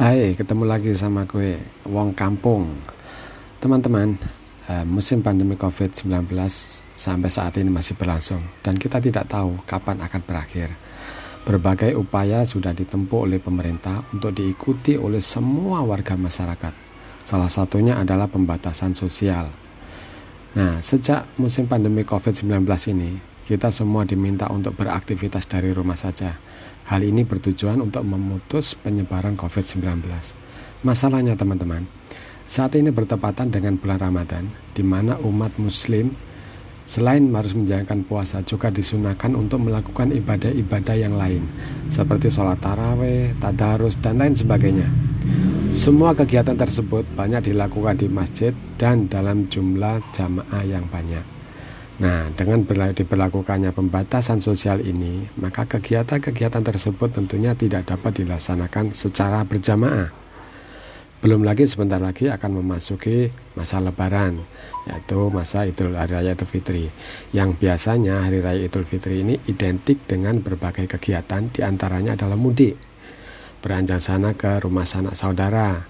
Hai, ketemu lagi sama gue, Wong Kampung. Teman-teman, eh, musim pandemi COVID-19 sampai saat ini masih berlangsung dan kita tidak tahu kapan akan berakhir. Berbagai upaya sudah ditempuh oleh pemerintah untuk diikuti oleh semua warga masyarakat. Salah satunya adalah pembatasan sosial. Nah, sejak musim pandemi COVID-19 ini, kita semua diminta untuk beraktivitas dari rumah saja Hal ini bertujuan untuk memutus penyebaran COVID-19. Masalahnya teman-teman, saat ini bertepatan dengan bulan Ramadan, di mana umat muslim selain harus menjalankan puasa juga disunahkan untuk melakukan ibadah-ibadah yang lain, seperti sholat taraweh, tadarus, dan lain sebagainya. Semua kegiatan tersebut banyak dilakukan di masjid dan dalam jumlah jamaah yang banyak. Nah, dengan diberlakukannya pembatasan sosial ini, maka kegiatan-kegiatan tersebut tentunya tidak dapat dilaksanakan secara berjamaah. Belum lagi sebentar lagi akan memasuki masa lebaran, yaitu masa Idul Hari Raya Idul Fitri. Yang biasanya Hari Raya Idul Fitri ini identik dengan berbagai kegiatan, di antaranya adalah mudik, beranjak sana ke rumah sanak saudara,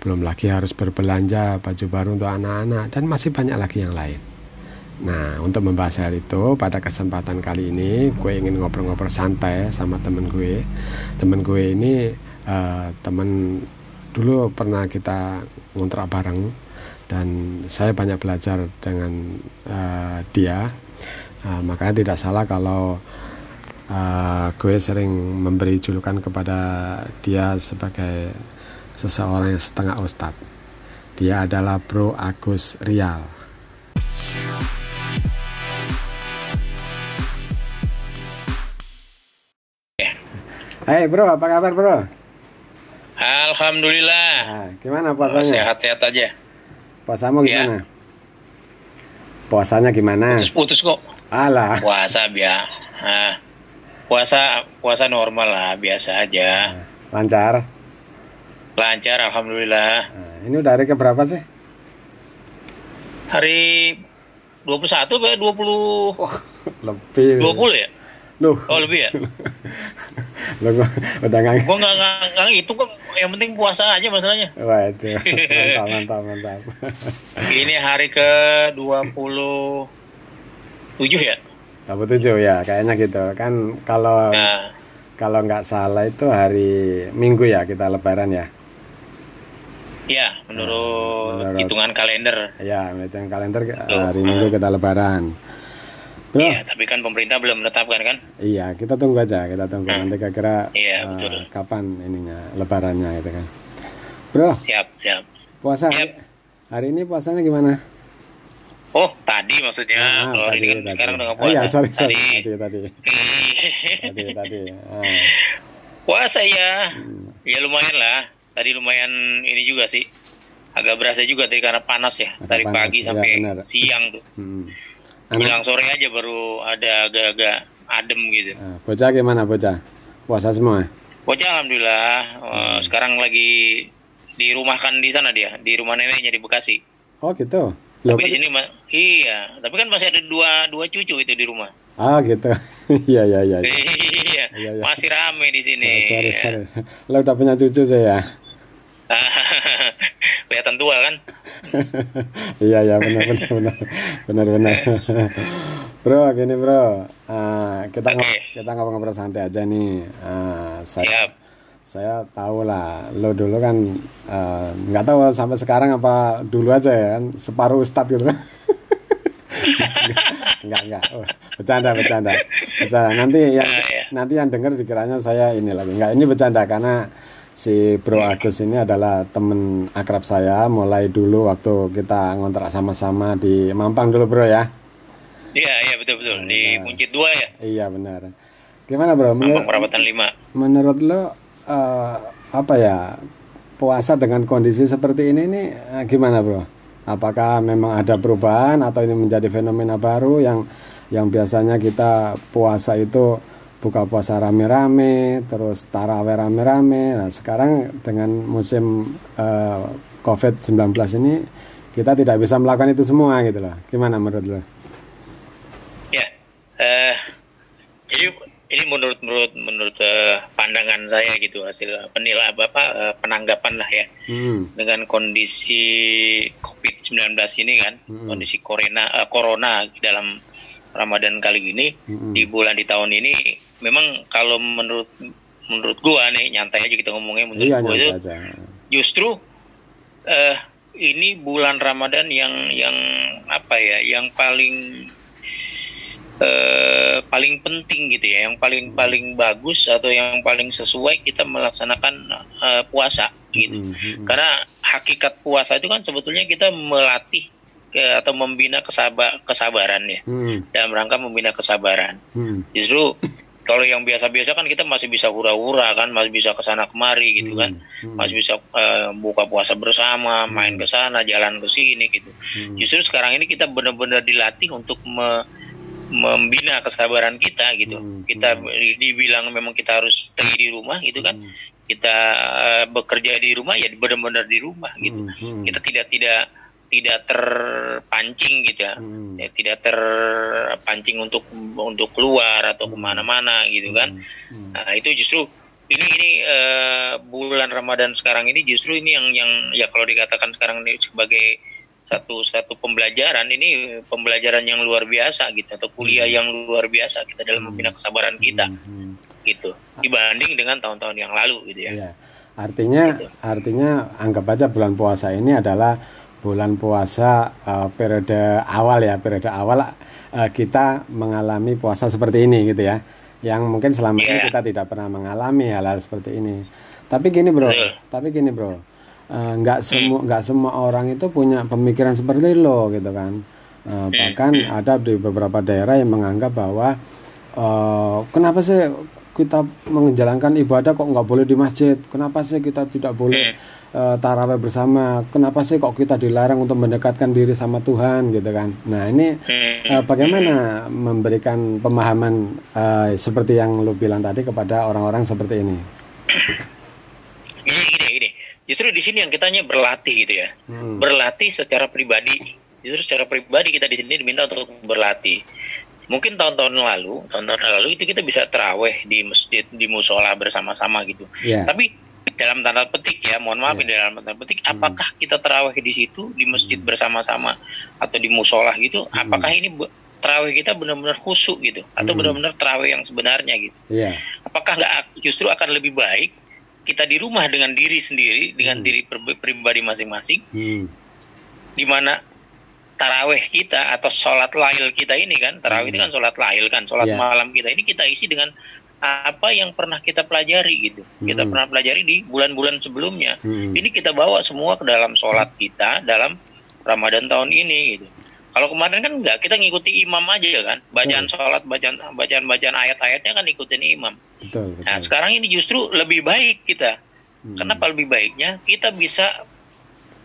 belum lagi harus berbelanja baju baru untuk anak-anak, dan masih banyak lagi yang lain. Nah, untuk membahas hal itu, pada kesempatan kali ini gue ingin ngobrol-ngobrol santai sama temen gue. Temen gue ini uh, temen dulu pernah kita ngontrak bareng dan saya banyak belajar dengan uh, dia. Uh, makanya tidak salah kalau uh, gue sering memberi julukan kepada dia sebagai seseorang yang setengah ustadz. Dia adalah Bro Agus Rial. Hai bro, apa kabar bro? Alhamdulillah. Nah, gimana puasanya? Sehat-sehat aja. Puasamu iya. gimana? Ya. Puasanya gimana? Putus-putus kok. Alah. Puasa biasa. Nah, puasa puasa normal lah, biasa aja. Lancar? Lancar, alhamdulillah. Nah, ini udah hari keberapa sih? Hari 21 apa 20? Oh, lebih. 20 ya? Loh. Oh, lebih ya? Lo gua udah nggak Gua nggak nggak itu kok yang penting puasa aja masalahnya. Wah itu mantap mantap mantap. Ini hari ke 27 ya? 27 ya kayaknya gitu kan kalau nah. kalau nggak salah itu hari Minggu ya kita Lebaran ya. Ya, menurut, nah, menurut hitungan kalender. Ya, menurut hitungan kalender hari Minggu kita Lebaran. Iya, tapi kan pemerintah belum menetapkan kan? Iya, kita tunggu aja, kita tunggu hmm. nanti kira-kira iya, uh, betul. kapan ininya lebarannya gitu kan. Bro. Siap, siap. Puasa siap. Hari, hari ini puasanya gimana? Oh, tadi maksudnya. Ah, Kalau tadi, ini kan tadi. sekarang udah puasa. Oh iya, sorry, sorry. Tadi, tadi. Tadi, tadi. tadi. Ah. Puasa ya. Hmm. Ya lumayan lah. Tadi lumayan ini juga sih. Agak berasa juga tadi karena panas ya. Agak dari panas. pagi ya, sampai benar. siang tuh. Hmm Anak... sore aja baru ada agak-agak adem gitu. Nah, bocah gimana bocah? Puasa semua? Bocah alhamdulillah. Oh, hmm. Sekarang lagi dirumahkan di sana dia, di rumah neneknya di Bekasi. Oh gitu. Loh, tapi di sini iya, tapi kan masih ada dua dua cucu itu di rumah. Ah gitu. Iya iya iya. Iya. iya, iya. Masih rame di sini. Sorry, sorry. Lo udah punya cucu saya. kelihatan tua kan? Iya iya benar benar benar. Benar benar. Bro gini bro. Uh, kita okay. kita ngobrol-ngobrol santai aja nih. Uh, saya Siap. saya tahu lah lo dulu kan ah, nggak uh, tahu sampai sekarang apa dulu aja ya kan? Separuh ustad gitu kan? Enggak enggak oh, bercanda bercanda. Bercanda. Nanti yang uh, yeah. nanti yang dengar pikirannya saya ini lagi. Enggak ini bercanda karena si Bro Agus ini adalah temen akrab saya mulai dulu waktu kita ngontrak sama-sama di Mampang dulu Bro ya. Iya iya betul betul di Muncit dua ya. Iya benar. Gimana Bro? Menur Perawatan lima. Menurut lo uh, apa ya puasa dengan kondisi seperti ini nih uh, gimana Bro? Apakah memang ada perubahan atau ini menjadi fenomena baru yang yang biasanya kita puasa itu buka puasa rame-rame, terus taraweh rame-rame. Nah, sekarang dengan musim uh, eh, COVID-19 ini kita tidak bisa melakukan itu semua gitu loh. Gimana menurut lo? Ya, uh, jadi ini menurut menurut menurut uh, pandangan saya gitu hasil penilai apa uh, penanggapan lah ya hmm. dengan kondisi COVID-19 ini kan hmm. kondisi corona uh, corona dalam Ramadan kali ini hmm. di bulan di tahun ini memang kalau menurut menurut gua nih nyantai aja kita ngomongnya menurut iya, gua itu aja. justru uh, ini bulan Ramadan yang yang apa ya yang paling eh, paling penting gitu ya, yang paling paling bagus atau yang paling sesuai kita melaksanakan eh, puasa gitu. Mm -hmm. Karena hakikat puasa itu kan sebetulnya kita melatih ke, atau membina kesabar kesabaran ya, mm. dalam rangka membina kesabaran. Mm. Justru kalau yang biasa-biasa kan kita masih bisa hura-hura kan, masih bisa ke sana kemari gitu kan, hmm. masih bisa uh, buka puasa bersama, main ke sana, jalan ke sini gitu. Hmm. Justru sekarang ini kita benar-benar dilatih untuk me, membina kesabaran kita gitu. Hmm. Kita hmm. dibilang memang kita harus stay di rumah gitu kan. Hmm. Kita uh, bekerja di rumah ya benar-benar di rumah gitu. Hmm. Hmm. Kita tidak tidak tidak terpancing gitu ya. Hmm. ya tidak terpancing untuk untuk keluar atau hmm. ke mana-mana gitu kan. Hmm. Hmm. Nah itu justru ini ini uh, bulan Ramadan sekarang ini justru ini yang yang ya kalau dikatakan sekarang ini sebagai satu satu pembelajaran ini pembelajaran yang luar biasa gitu atau kuliah hmm. yang luar biasa kita dalam membina kesabaran kita hmm. gitu dibanding dengan tahun-tahun yang lalu gitu ya. Iya. Artinya gitu. artinya anggap aja bulan puasa ini adalah bulan puasa uh, periode awal ya periode awal uh, kita mengalami puasa seperti ini gitu ya yang mungkin selama yeah. ini iya. kita tidak pernah mengalami hal-hal seperti ini. Tapi gini bro, Betul. tapi gini bro, Eh, nggak uh, semua nggak semua orang itu punya pemikiran seperti lo gitu kan uh, bahkan ada di beberapa daerah yang menganggap bahwa uh, kenapa sih kita menjalankan ibadah kok nggak boleh di masjid kenapa sih kita tidak boleh uh, taraweh bersama kenapa sih kok kita dilarang untuk mendekatkan diri sama Tuhan gitu kan nah ini uh, bagaimana memberikan pemahaman uh, seperti yang lo bilang tadi kepada orang-orang seperti ini Justru di sini yang kitanya berlatih gitu ya. Hmm. Berlatih secara pribadi. Justru secara pribadi kita di sini diminta untuk berlatih. Mungkin tahun-tahun lalu, tahun-tahun lalu itu kita bisa teraweh di masjid, di musola bersama-sama gitu. Yeah. Tapi dalam tanda petik ya, mohon maaf yeah. dalam tanda petik, hmm. apakah kita teraweh di situ di masjid hmm. bersama-sama atau di musola gitu? Hmm. Apakah ini terawih kita benar-benar khusyuk gitu atau hmm. benar-benar terawih yang sebenarnya gitu. Yeah. Apakah nggak justru akan lebih baik kita di rumah dengan diri sendiri dengan hmm. diri pribadi masing-masing hmm. di mana taraweh kita atau sholat lail kita ini kan taraweh hmm. ini kan sholat lail kan sholat yeah. malam kita ini kita isi dengan apa yang pernah kita pelajari gitu hmm. kita pernah pelajari di bulan-bulan sebelumnya hmm. ini kita bawa semua ke dalam sholat kita dalam Ramadan tahun ini gitu kalau kemarin kan enggak, kita ngikuti imam aja kan. Bacaan hmm. sholat, bacaan bacaan bacaan ayat-ayatnya kan ikutin imam. Betul, betul. Nah sekarang ini justru lebih baik kita. Hmm. Kenapa lebih baiknya? Kita bisa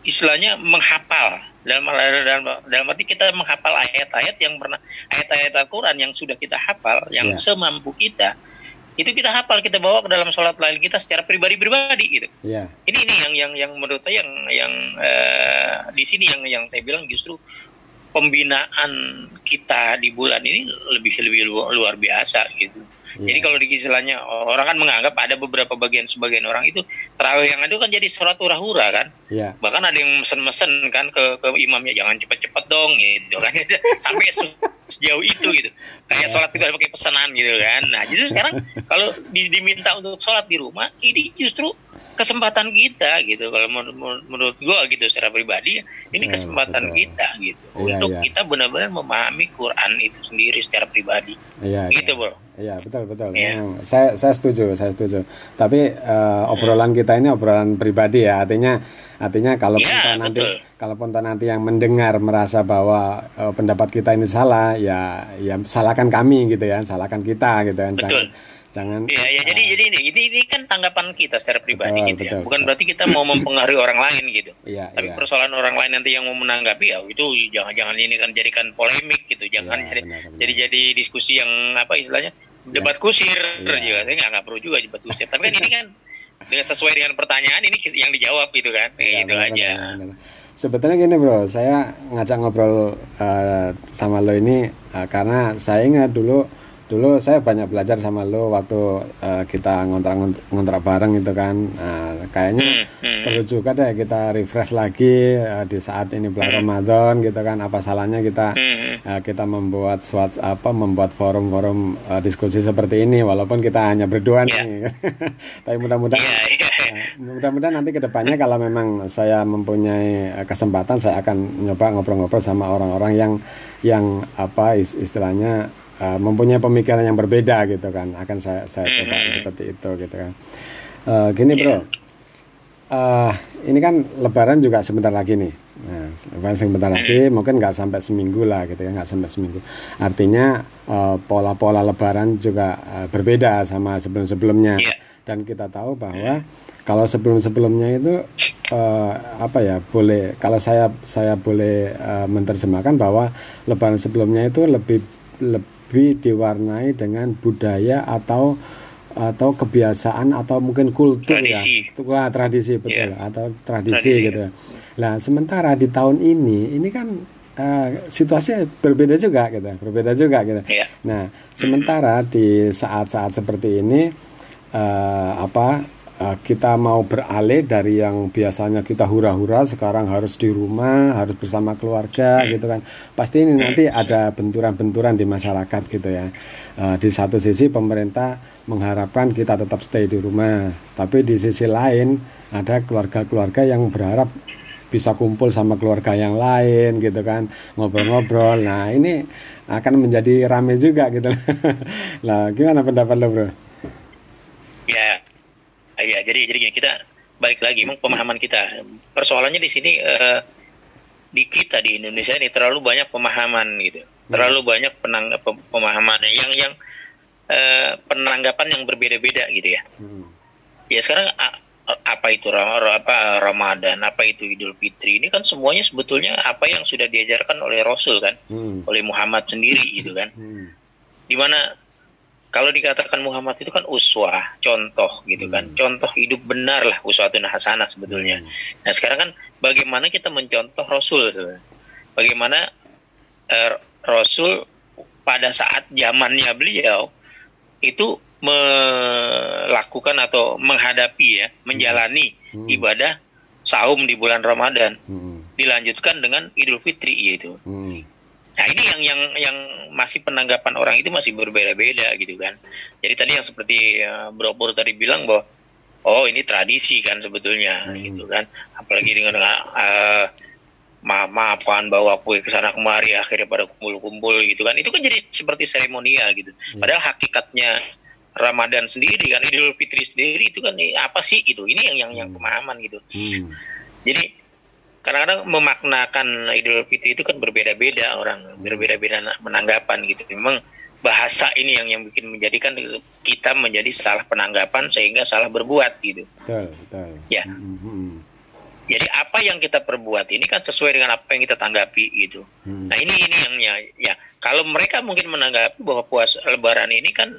istilahnya menghafal dalam dalam dalam arti kita menghafal ayat-ayat yang pernah ayat-ayat Al-Quran yang sudah kita hafal yang yeah. semampu kita itu kita hafal kita bawa ke dalam sholat lain kita secara pribadi-pribadi gitu. Yeah. Ini ini yang yang yang menurut saya yang yang uh, di sini yang yang saya bilang justru pembinaan kita di bulan ini lebih lebih luar, luar biasa gitu. Yeah. Jadi kalau di istilahnya orang kan menganggap ada beberapa bagian sebagian orang itu terawih yang ada kan jadi sholat hura-hura kan. Yeah. Bahkan ada yang mesen-mesen kan ke, ke imamnya jangan cepet-cepet dong gitu kan. Sampai sejauh itu gitu. Kayak sholat itu pakai pesanan gitu kan. Nah justru sekarang kalau diminta untuk sholat di rumah ini justru kesempatan kita gitu kalau menurut, menurut gua gitu secara pribadi ini iya, kesempatan betul. kita gitu ya, untuk ya. kita benar-benar memahami Quran itu sendiri secara pribadi ya, gitu ya. bro Iya betul betul. Ya. Saya saya setuju saya setuju. Tapi uh, obrolan kita ini obrolan pribadi ya artinya artinya kalau ya, nanti kalau pun nanti yang mendengar merasa bahwa uh, pendapat kita ini salah ya ya salahkan kami gitu ya salahkan kita gitu kan. Betul. Jangan, Jangan. Iya, ya, jadi jadi ini, ini ini kan tanggapan kita secara pribadi betul, gitu ya. Bukan betul. berarti kita mau mempengaruhi orang lain gitu. Iya, Tapi iya. persoalan orang lain nanti yang mau menanggapi ya itu jangan-jangan ini kan jadikan polemik gitu. Jangan ya, jadi, jadi jadi diskusi yang apa istilahnya debat kusir ya. juga. Saya nggak perlu juga debat kusir. Tapi kan ini kan dengan sesuai dengan pertanyaan ini yang dijawab gitu kan. Ya, gitu benar, aja. Benar, benar. Sebetulnya gini bro, saya ngajak ngobrol uh, sama lo ini uh, karena saya ingat dulu dulu saya banyak belajar sama lo waktu uh, kita ngontrak ngontrak bareng itu kan nah, kayaknya hmm, hmm. perlu juga deh kita refresh lagi uh, di saat ini bulan hmm. Ramadan gitu kan apa salahnya kita hmm. uh, kita membuat suatu apa membuat forum-forum uh, diskusi seperti ini walaupun kita hanya berdua yeah. nih tapi mudah-mudahan yeah, yeah. uh, mudah-mudahan nanti ke depannya kalau memang saya mempunyai kesempatan saya akan nyoba ngobrol-ngobrol sama orang-orang yang yang apa istilahnya uh, mempunyai pemikiran yang berbeda gitu kan. Akan saya saya coba mm-hmm. seperti itu gitu kan. Uh, gini bro. Uh, ini kan Lebaran juga sebentar lagi nih. Nah, Lebaran sebentar lagi mungkin nggak sampai seminggu lah gitu ya nggak sampai seminggu. Artinya uh, pola-pola Lebaran juga uh, berbeda sama sebelum-sebelumnya. Yeah. dan kita tahu bahwa kalau sebelum-sebelumnya itu uh, apa ya boleh kalau saya saya boleh uh, menerjemahkan bahwa Lebaran sebelumnya itu lebih lebih lebih diwarnai dengan budaya atau atau kebiasaan atau mungkin kultur ya. tradisi. ya Wah, tradisi betul yeah. atau tradisi, tradisi gitu ya. Nah sementara di tahun ini ini kan uh, situasinya berbeda juga gitu berbeda juga gitu yeah. nah sementara di saat-saat seperti ini uh, apa kita mau beralih dari yang biasanya kita hura-hura sekarang harus di rumah harus bersama keluarga hmm. gitu kan. Pasti ini nanti ada benturan-benturan di masyarakat gitu ya. Uh, di satu sisi pemerintah mengharapkan kita tetap stay di rumah tapi di sisi lain ada keluarga-keluarga yang berharap bisa kumpul sama keluarga yang lain gitu kan. Ngobrol-ngobrol. Nah ini akan menjadi rame juga gitu. Lah gimana pendapat lo bro Iya, jadi jadi gini kita balik lagi, memang pemahaman kita. Persoalannya di sini uh, di kita di Indonesia ini terlalu banyak pemahaman gitu, hmm. terlalu banyak penang pemahaman yang yang uh, penanggapan yang berbeda-beda gitu ya. Hmm. Ya sekarang apa itu apa Ramadan, apa itu Idul Fitri ini kan semuanya sebetulnya apa yang sudah diajarkan oleh Rasul kan, hmm. oleh Muhammad sendiri gitu kan. Hmm. Di mana kalau dikatakan Muhammad itu kan uswah, contoh gitu kan. Hmm. Contoh hidup benar lah uswatun hasanah sebetulnya. Hmm. Nah, sekarang kan bagaimana kita mencontoh Rasul Bagaimana uh, Rasul pada saat zamannya beliau itu melakukan atau menghadapi ya, menjalani hmm. ibadah saum di bulan Ramadan. Hmm. Dilanjutkan dengan Idul Fitri yaitu. Hmm. Nah ini yang yang yang masih penanggapan orang itu masih berbeda-beda gitu kan. Jadi tadi yang seperti uh, Bro Pur tadi bilang bahwa oh ini tradisi kan sebetulnya hmm. gitu kan. Apalagi dengan uh, maaf-maafan bawa kue ke sana kemari akhirnya pada kumpul-kumpul gitu kan. Itu kan jadi seperti seremonial gitu. Hmm. Padahal hakikatnya Ramadan sendiri kan Idul Fitri sendiri itu kan apa sih itu? Ini yang yang yang hmm. pemahaman gitu. Hmm. Jadi kadang-kadang memaknakan Idul Fitri itu kan berbeda-beda orang berbeda-beda menanggapan gitu. Memang bahasa ini yang yang bikin menjadikan kita menjadi salah penanggapan sehingga salah berbuat gitu. Betul betul. Ya. Mm-hmm. jadi apa yang kita perbuat ini kan sesuai dengan apa yang kita tanggapi gitu. Mm. nah ini ini yang ya, ya. Kalau mereka mungkin menanggapi bahwa puas Lebaran ini kan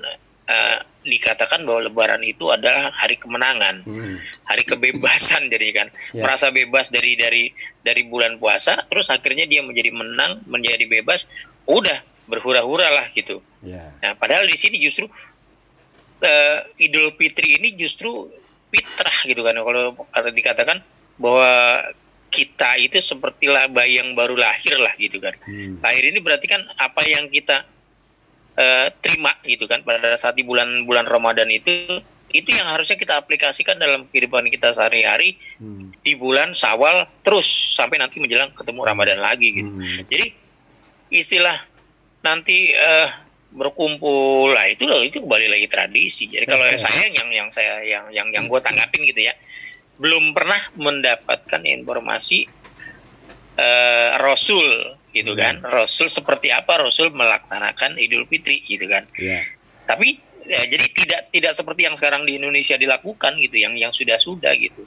uh, dikatakan bahwa Lebaran itu adalah hari kemenangan, hmm. hari kebebasan, jadi kan yeah. merasa bebas dari dari dari bulan puasa, terus akhirnya dia menjadi menang, menjadi bebas, udah berhura-hura lah gitu. Yeah. Nah, padahal di sini justru uh, Idul Fitri ini justru fitrah gitu kan, kalau dikatakan bahwa kita itu sepertilah bayi yang baru lahir lah gitu kan. Hmm. Lahir ini berarti kan apa yang kita uh, terima gitu kan pada saat di bulan-bulan Ramadan itu itu yang harusnya kita aplikasikan dalam kehidupan kita sehari-hari hmm. di bulan Sawal terus sampai nanti menjelang ketemu Ramadan lagi gitu. Hmm. Jadi istilah nanti uh, berkumpul lah itu loh itu kembali lagi tradisi. Jadi kalau okay. saya yang yang saya yang yang yang gue tanggapin gitu ya belum pernah mendapatkan informasi uh, Rasul gitu hmm. kan Rasul seperti apa Rasul melaksanakan Idul Fitri gitu kan yeah. tapi ya, jadi tidak tidak seperti yang sekarang di Indonesia dilakukan gitu yang yang sudah sudah gitu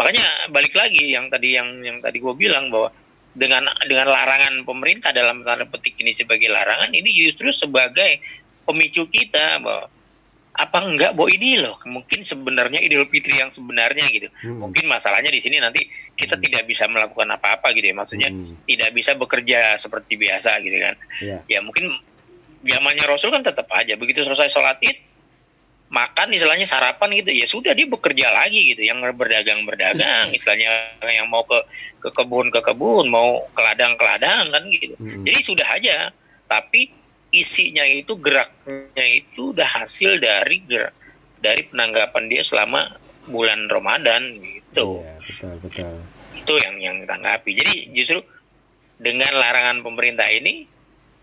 makanya balik lagi yang tadi yang yang tadi gue bilang bahwa dengan dengan larangan pemerintah dalam tanda petik ini sebagai larangan ini justru sebagai pemicu kita bahwa apa enggak bahwa ini loh mungkin sebenarnya Idul Fitri yang sebenarnya gitu hmm. mungkin masalahnya di sini nanti kita hmm. tidak bisa melakukan apa-apa gitu ya maksudnya hmm. tidak bisa bekerja seperti biasa gitu kan yeah. ya mungkin zamannya Rasul kan tetap aja begitu selesai sholat id makan istilahnya sarapan gitu ya sudah dia bekerja lagi gitu yang berdagang berdagang istilahnya yang mau ke ke kebun ke kebun mau ke ladang ke ladang kan gitu hmm. jadi sudah aja tapi isinya itu geraknya itu udah hasil dari gerak dari penanggapan dia selama bulan Ramadan gitu iya, betul betul itu yang yang tanggapi jadi justru dengan larangan pemerintah ini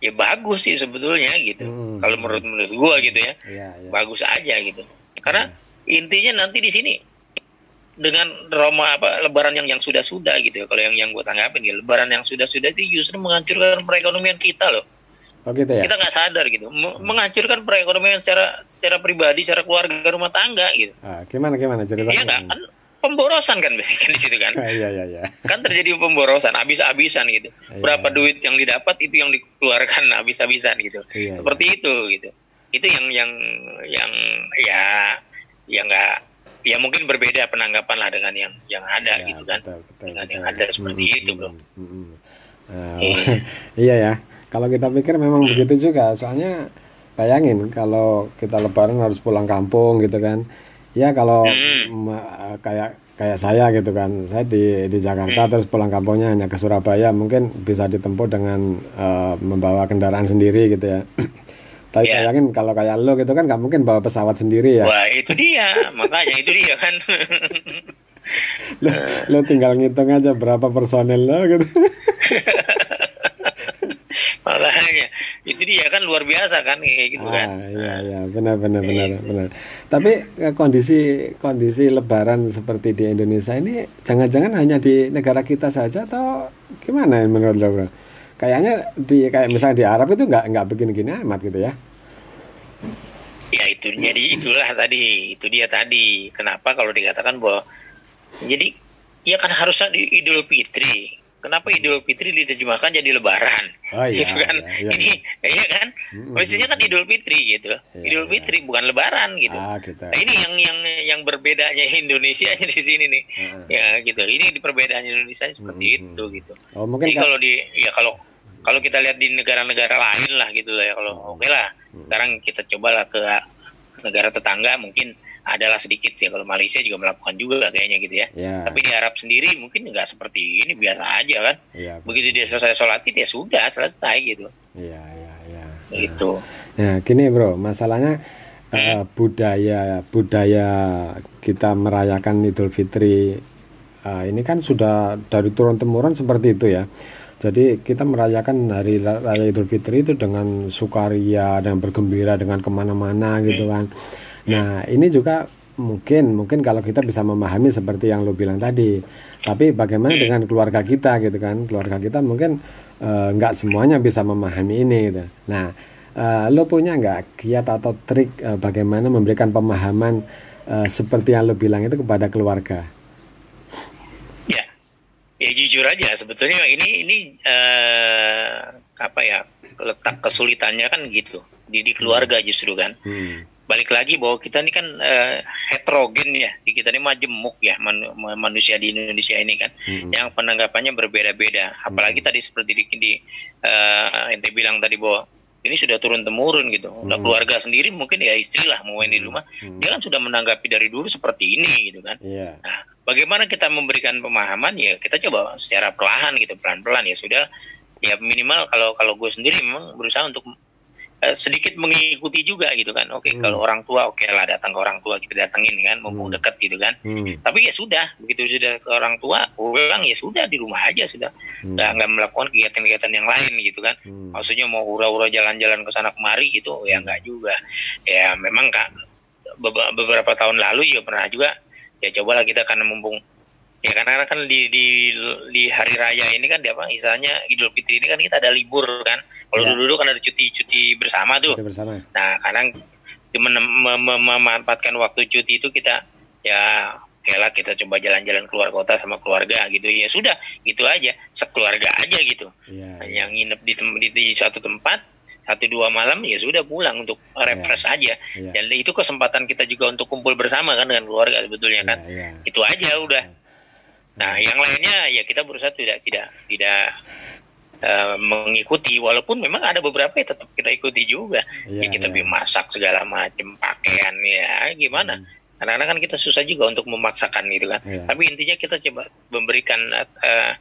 ya bagus sih sebetulnya gitu. Hmm. Kalau menurut menurut gua gitu ya, ya, ya. bagus aja gitu. Karena ya. intinya nanti di sini dengan Roma apa Lebaran yang yang sudah sudah gitu ya. Kalau yang yang gua tanggapin ya Lebaran yang sudah sudah itu justru menghancurkan perekonomian kita loh. Oh gitu ya? Kita nggak sadar gitu, menghancurkan perekonomian secara secara pribadi, secara keluarga rumah tangga gitu. Ah, gimana gimana ceritanya? Iya kan pemborosan kan kan di situ kan. Iya iya iya. Kan terjadi pemborosan habis-habisan gitu. Iya, Berapa iya. duit yang didapat itu yang dikeluarkan habis-habisan gitu. Iya, Seperti iya. itu gitu. Itu yang yang yang ya yang enggak ya mungkin berbeda penanggapan lah dengan yang yang ada ya, gitu kan. Betul, betul, dengan betul. yang ada seperti hmm, itu, Bro. Hmm, hmm. Uh, iya ya. Kalau kita pikir memang hmm. begitu juga. Soalnya bayangin kalau kita lebaran harus pulang kampung gitu kan ya kalau hmm. kayak kayak saya gitu kan saya di di Jakarta hmm. terus pulang kampungnya hanya ke Surabaya mungkin bisa ditempuh dengan uh, membawa kendaraan sendiri gitu ya tapi yeah. yakin kalau kayak lo gitu kan nggak mungkin bawa pesawat sendiri ya wah itu dia makanya itu dia kan lo, lo tinggal ngitung aja berapa personel lo gitu makanya itu dia kan luar biasa kan kayak gitu kan. ah, kan. iya iya. Benar benar benar gitu. benar. Tapi eh, kondisi kondisi lebaran seperti di Indonesia ini jangan-jangan hanya di negara kita saja atau gimana menurut lo bro? Kayaknya di kayak misalnya di Arab itu nggak nggak begini-gini amat gitu ya. Ya itu jadi itulah tadi itu dia tadi. Kenapa kalau dikatakan bahwa jadi ya kan harusnya di Idul Fitri Kenapa Idul Fitri diterjemahkan jadi Lebaran? Oh, iya, gitu kan? Iya, iya. Ini, iya kan? Mestinya kan Idul Fitri gitu. Iya, Idul iya. Fitri bukan Lebaran gitu. Ah, gitu. Nah, ini yang yang yang berbedanya Indonesia di sini nih. Ya gitu. Ini di perbedaan Indonesia seperti mm-hmm. itu gitu. Oh, mungkin Jadi kalau di ya kalau kalau kita lihat di negara-negara lain lah gitu lah ya kalau oh. oke okay lah. Mm-hmm. Sekarang kita cobalah ke negara tetangga mungkin adalah sedikit ya kalau Malaysia juga melakukan juga kayaknya gitu ya. ya. Tapi di Arab sendiri mungkin nggak seperti ini biasa aja kan. Ya, Begitu dia selesai sholat itu ya sudah selesai gitu. Iya iya iya. Gitu. Nah gini bro masalahnya hmm. uh, budaya budaya kita merayakan Idul Fitri uh, ini kan sudah dari turun temurun seperti itu ya. Jadi kita merayakan hari raya Idul Fitri itu dengan sukaria dan bergembira dengan ke mana-mana gitu kan. Nah, ini juga mungkin mungkin kalau kita bisa memahami seperti yang lo bilang tadi. Tapi bagaimana hmm. dengan keluarga kita gitu kan? Keluarga kita mungkin uh, nggak semuanya bisa memahami ini gitu. Nah, uh, lo punya nggak kiat atau trik uh, bagaimana memberikan pemahaman uh, seperti yang lo bilang itu kepada keluarga? Ya, ya jujur aja sebetulnya ini ini uh, apa ya letak kesulitannya kan gitu di, di keluarga justru kan. Hmm balik lagi bahwa kita ini kan uh, heterogen ya kita ini majemuk ya man, manusia di Indonesia ini kan hmm. yang penanggapannya berbeda-beda apalagi hmm. tadi seperti di, di uh, ente bilang tadi bahwa ini sudah turun temurun gitu udah hmm. keluarga sendiri mungkin ya istri lah mau di hmm. rumah hmm. dia kan sudah menanggapi dari dulu seperti ini gitu kan yeah. nah bagaimana kita memberikan pemahaman ya kita coba secara perlahan gitu pelan-pelan ya sudah ya minimal kalau kalau gue sendiri memang berusaha untuk Eh, sedikit mengikuti juga gitu kan. Oke, okay, hmm. kalau orang tua oke okay lah datang ke orang tua kita datengin kan, mumpung hmm. dekat gitu kan. Hmm. Tapi ya sudah, begitu sudah ke orang tua pulang ya sudah di rumah aja sudah. Hmm. Nggak nggak melakukan kegiatan-kegiatan yang lain gitu kan. Hmm. Maksudnya mau ura-ura jalan-jalan ke sana kemari gitu ya nggak juga. Ya memang kan beberapa tahun lalu juga pernah juga ya cobalah kita karena mumpung Ya karena kan di di di hari raya ini kan apa misalnya Idul Fitri ini kan kita ada libur kan. Kalau ya. dulu-dulu kan ada cuti-cuti bersama tuh. Cuti bersama. Nah, kadang memanfaatkan waktu cuti itu kita ya oke lah kita coba jalan-jalan keluar kota sama keluarga gitu ya sudah gitu aja sekeluarga aja gitu ya, yang nginep di, di di suatu tempat satu dua malam ya sudah pulang untuk refresh ya, aja ya. dan itu kesempatan kita juga untuk kumpul bersama kan dengan keluarga sebetulnya kan ya, ya. itu aja udah ya. Nah, yang lainnya ya kita berusaha tidak tidak tidak uh, mengikuti walaupun memang ada beberapa yang tetap kita ikuti juga yeah, ya kita yeah. masak segala macam pakaian ya gimana hmm. Karena kan kita susah juga untuk memaksakan gitu kan. Yeah. Tapi intinya kita coba memberikan uh,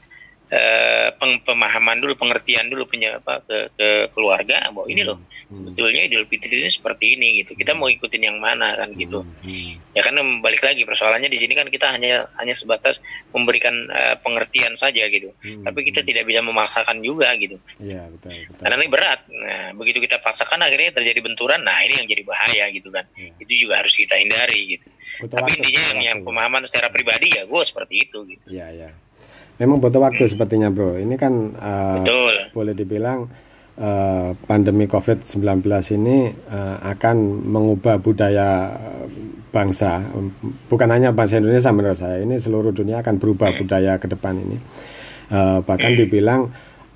uh, pemahaman dulu, pengertian dulu punya apa ke, ke keluarga bahwa ini loh hmm. sebetulnya Idul Fitri ini seperti ini gitu. Kita mau ikutin yang mana kan gitu. Hmm. Ya kan balik lagi persoalannya di sini kan kita hanya hanya sebatas memberikan uh, pengertian saja gitu. Hmm. Tapi kita tidak bisa memaksakan juga gitu. Iya betul, betul. Karena ini berat. Nah begitu kita paksakan akhirnya terjadi benturan. Nah ini yang jadi bahaya gitu kan. Ya. Itu juga harus kita hindari gitu. Betul Tapi intinya yang, yang pemahaman secara pribadi ya gue seperti itu gitu. Iya iya memang butuh waktu hmm. sepertinya bro. Ini kan uh, Betul. boleh dibilang uh, pandemi COVID-19 ini uh, akan mengubah budaya bangsa. Bukan hanya bangsa Indonesia menurut saya. Ini seluruh dunia akan berubah hmm. budaya ke depan ini. Uh, bahkan hmm. dibilang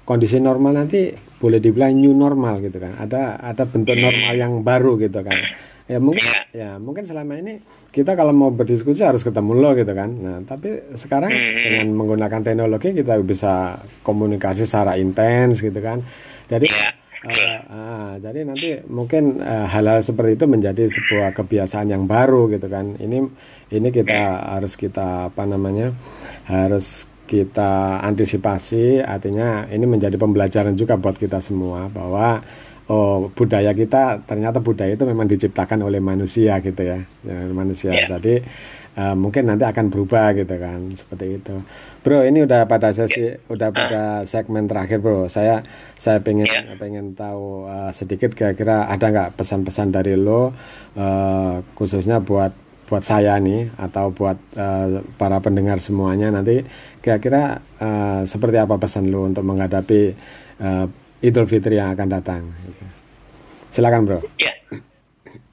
kondisi normal nanti boleh dibilang new normal gitu kan. Ada ada bentuk normal yang baru gitu kan ya mungkin ya. ya mungkin selama ini kita kalau mau berdiskusi harus ketemu lo gitu kan nah tapi sekarang hmm. dengan menggunakan teknologi kita bisa komunikasi secara intens gitu kan jadi. Uh, uh, jadi nanti mungkin uh, hal-hal seperti itu menjadi sebuah kebiasaan yang baru gitu kan ini ini kita hmm. harus kita apa namanya harus kita antisipasi artinya ini menjadi pembelajaran juga buat kita semua bahwa oh budaya kita ternyata budaya itu memang diciptakan oleh manusia gitu ya, ya manusia. Yeah. Jadi uh, mungkin nanti akan berubah gitu kan seperti itu. Bro, ini udah pada sesi yeah. udah ah. pada segmen terakhir, Bro. Saya saya pengen yeah. pengen tahu uh, sedikit kira-kira ada nggak pesan-pesan dari lo uh, khususnya buat buat saya nih atau buat uh, para pendengar semuanya nanti kira-kira uh, seperti apa pesan lo untuk menghadapi uh, Idul Fitri yang akan datang. Silakan bro. Ya,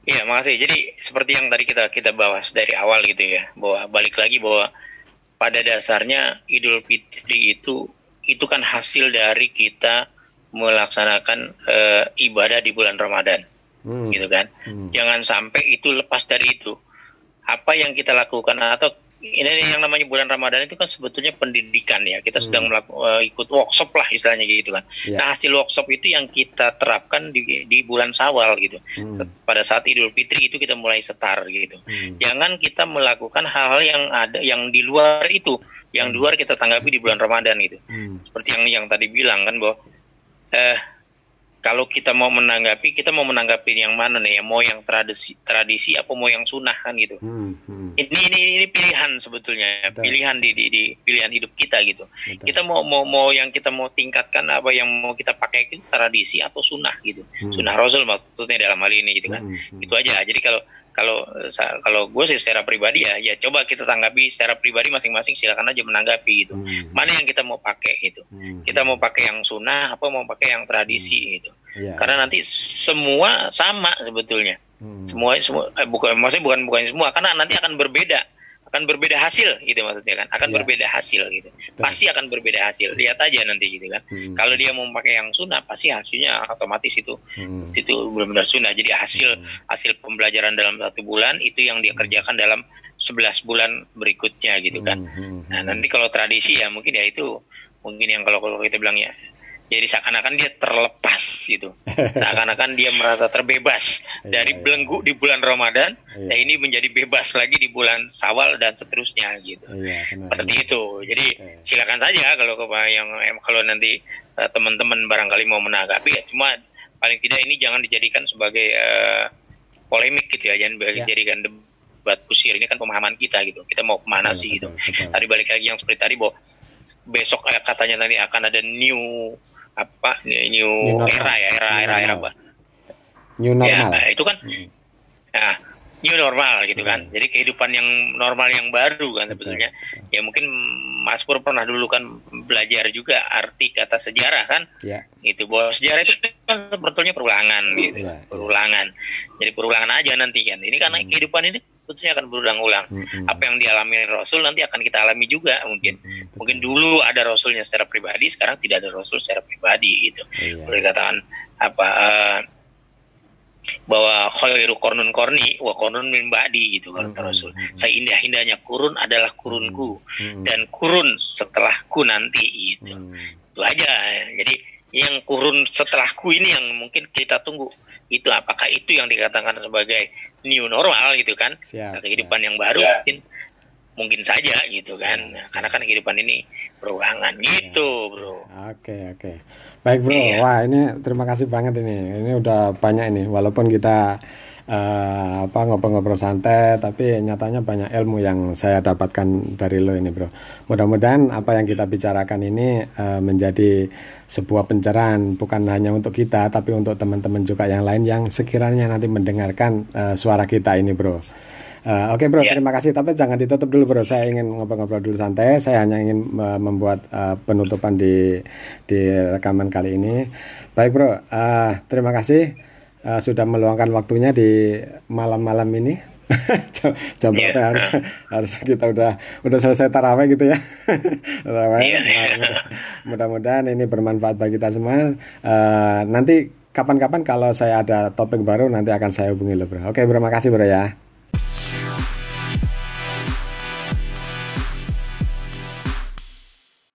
ya makasih. Jadi seperti yang tadi kita kita bahas dari awal gitu ya, bahwa balik lagi bahwa pada dasarnya Idul Fitri itu itu kan hasil dari kita melaksanakan uh, ibadah di bulan Ramadan, hmm. gitu kan. Hmm. Jangan sampai itu lepas dari itu. Apa yang kita lakukan atau ini yang namanya bulan Ramadan itu kan sebetulnya pendidikan ya. Kita hmm. sedang melakukan uh, ikut workshop lah istilahnya gitu kan. Yeah. Nah hasil workshop itu yang kita terapkan di, di bulan Sawal gitu. Hmm. Pada saat Idul Fitri itu kita mulai setar gitu. Hmm. Jangan kita melakukan hal-hal yang ada yang di luar itu, yang di luar kita tanggapi di bulan Ramadan gitu. Hmm. Seperti yang yang tadi bilang kan bahwa eh kalau kita mau menanggapi kita mau menanggapi yang mana nih ya mau yang tradisi tradisi apa mau yang sunnah kan gitu hmm, hmm. ini ini ini pilihan sebetulnya Betul. pilihan di, di di pilihan hidup kita gitu Betul. kita mau mau mau yang kita mau tingkatkan apa yang mau kita pakai itu tradisi atau sunnah gitu hmm. sunnah rasul maksudnya dalam hal ini gitu kan hmm, hmm. itu aja jadi kalau kalau kalau gue sih secara pribadi ya ya coba kita tanggapi secara pribadi masing-masing silakan aja menanggapi gitu hmm. mana yang kita mau pakai gitu hmm. kita mau pakai yang sunnah apa mau pakai yang tradisi hmm. gitu yeah. karena nanti semua sama sebetulnya hmm. semua semua eh, bukan maksudnya bukan bukan semua karena nanti akan berbeda akan berbeda hasil gitu maksudnya kan akan yeah. berbeda hasil gitu Betul. pasti akan berbeda hasil lihat aja nanti gitu kan hmm. kalau dia mau pakai yang sunnah pasti hasilnya otomatis itu hmm. itu benar-benar sunnah jadi hasil hmm. hasil pembelajaran dalam satu bulan itu yang dia kerjakan dalam 11 bulan berikutnya gitu kan hmm. hmm nah hmm. nanti kalau tradisi ya mungkin ya itu mungkin yang kalau kalau kita bilang ya jadi seakan-akan dia terlepas gitu. Seakan-akan dia merasa terbebas iya, dari iya. belenggu di bulan Ramadan iya. nah ini menjadi bebas lagi di bulan Sawal dan seterusnya gitu. Iya, seperti itu. Jadi silakan saja kalau yang kalau nanti uh, teman-teman barangkali mau menanggapi ya. Cuma paling tidak ini jangan dijadikan sebagai uh, polemik gitu ya. Jangan ya. dijadikan debat kusir. Ini kan pemahaman kita gitu. Kita mau ke mana betul, sih gitu. betul. tadi balik lagi yang seperti tadi bahwa besok katanya nanti akan ada new apa new, new era ya era new era era apa? New normal. ya, itu kan hmm. ya new normal gitu kan. Hmm. jadi kehidupan yang normal yang baru kan sebetulnya. ya mungkin Mas Pur pernah dulu kan belajar juga arti kata sejarah kan? Ya. itu bahwa sejarah itu kan sebetulnya perulangan gitu ya, perulangan. Jadi perulangan aja nanti kan. Ini karena hmm. kehidupan ini tentunya akan berulang-ulang. Mm-hmm. Apa yang dialami Rasul nanti akan kita alami juga mungkin. Mm-hmm. Mungkin dulu ada Rasulnya secara pribadi, sekarang tidak ada Rasul secara pribadi gitu. Iya. Boleh katakan apa uh, bahwa khairu kornun korni wa kornun min ba'di gitu kan hmm, Rasul. Seindah-indahnya kurun adalah kurunku hmm, dan kurun setelahku nanti itu. Hmm. Itu aja. Jadi yang kurun setelahku ini yang mungkin kita tunggu itu apakah itu yang dikatakan sebagai new normal gitu kan siap, kehidupan siap. yang baru ya. mungkin mungkin saja gitu kan siap, karena kan kehidupan ini berulangan ya. gitu bro oke oke baik bro iya. wah ini terima kasih banget ini ini udah banyak ini walaupun kita uh, apa ngobrol-ngobrol santai tapi nyatanya banyak ilmu yang saya dapatkan dari lo ini bro mudah-mudahan apa yang kita bicarakan ini uh, menjadi sebuah pencerahan bukan hanya untuk kita tapi untuk teman-teman juga yang lain yang sekiranya nanti mendengarkan uh, suara kita ini bro Uh, Oke okay, bro, yeah. terima kasih. Tapi jangan ditutup dulu bro. Saya ingin ngobrol-ngobrol dulu santai. Saya hanya ingin uh, membuat uh, penutupan di di rekaman kali ini. Baik bro, uh, terima kasih uh, sudah meluangkan waktunya di malam-malam ini. jam berapa yeah. harus harus kita udah udah selesai taraweh gitu ya. taraweh. Yeah. Nah, mudah-mudahan ini bermanfaat bagi kita semua. Uh, nanti kapan-kapan kalau saya ada topik baru nanti akan saya hubungi lo bro. Oke, terima kasih bro ya.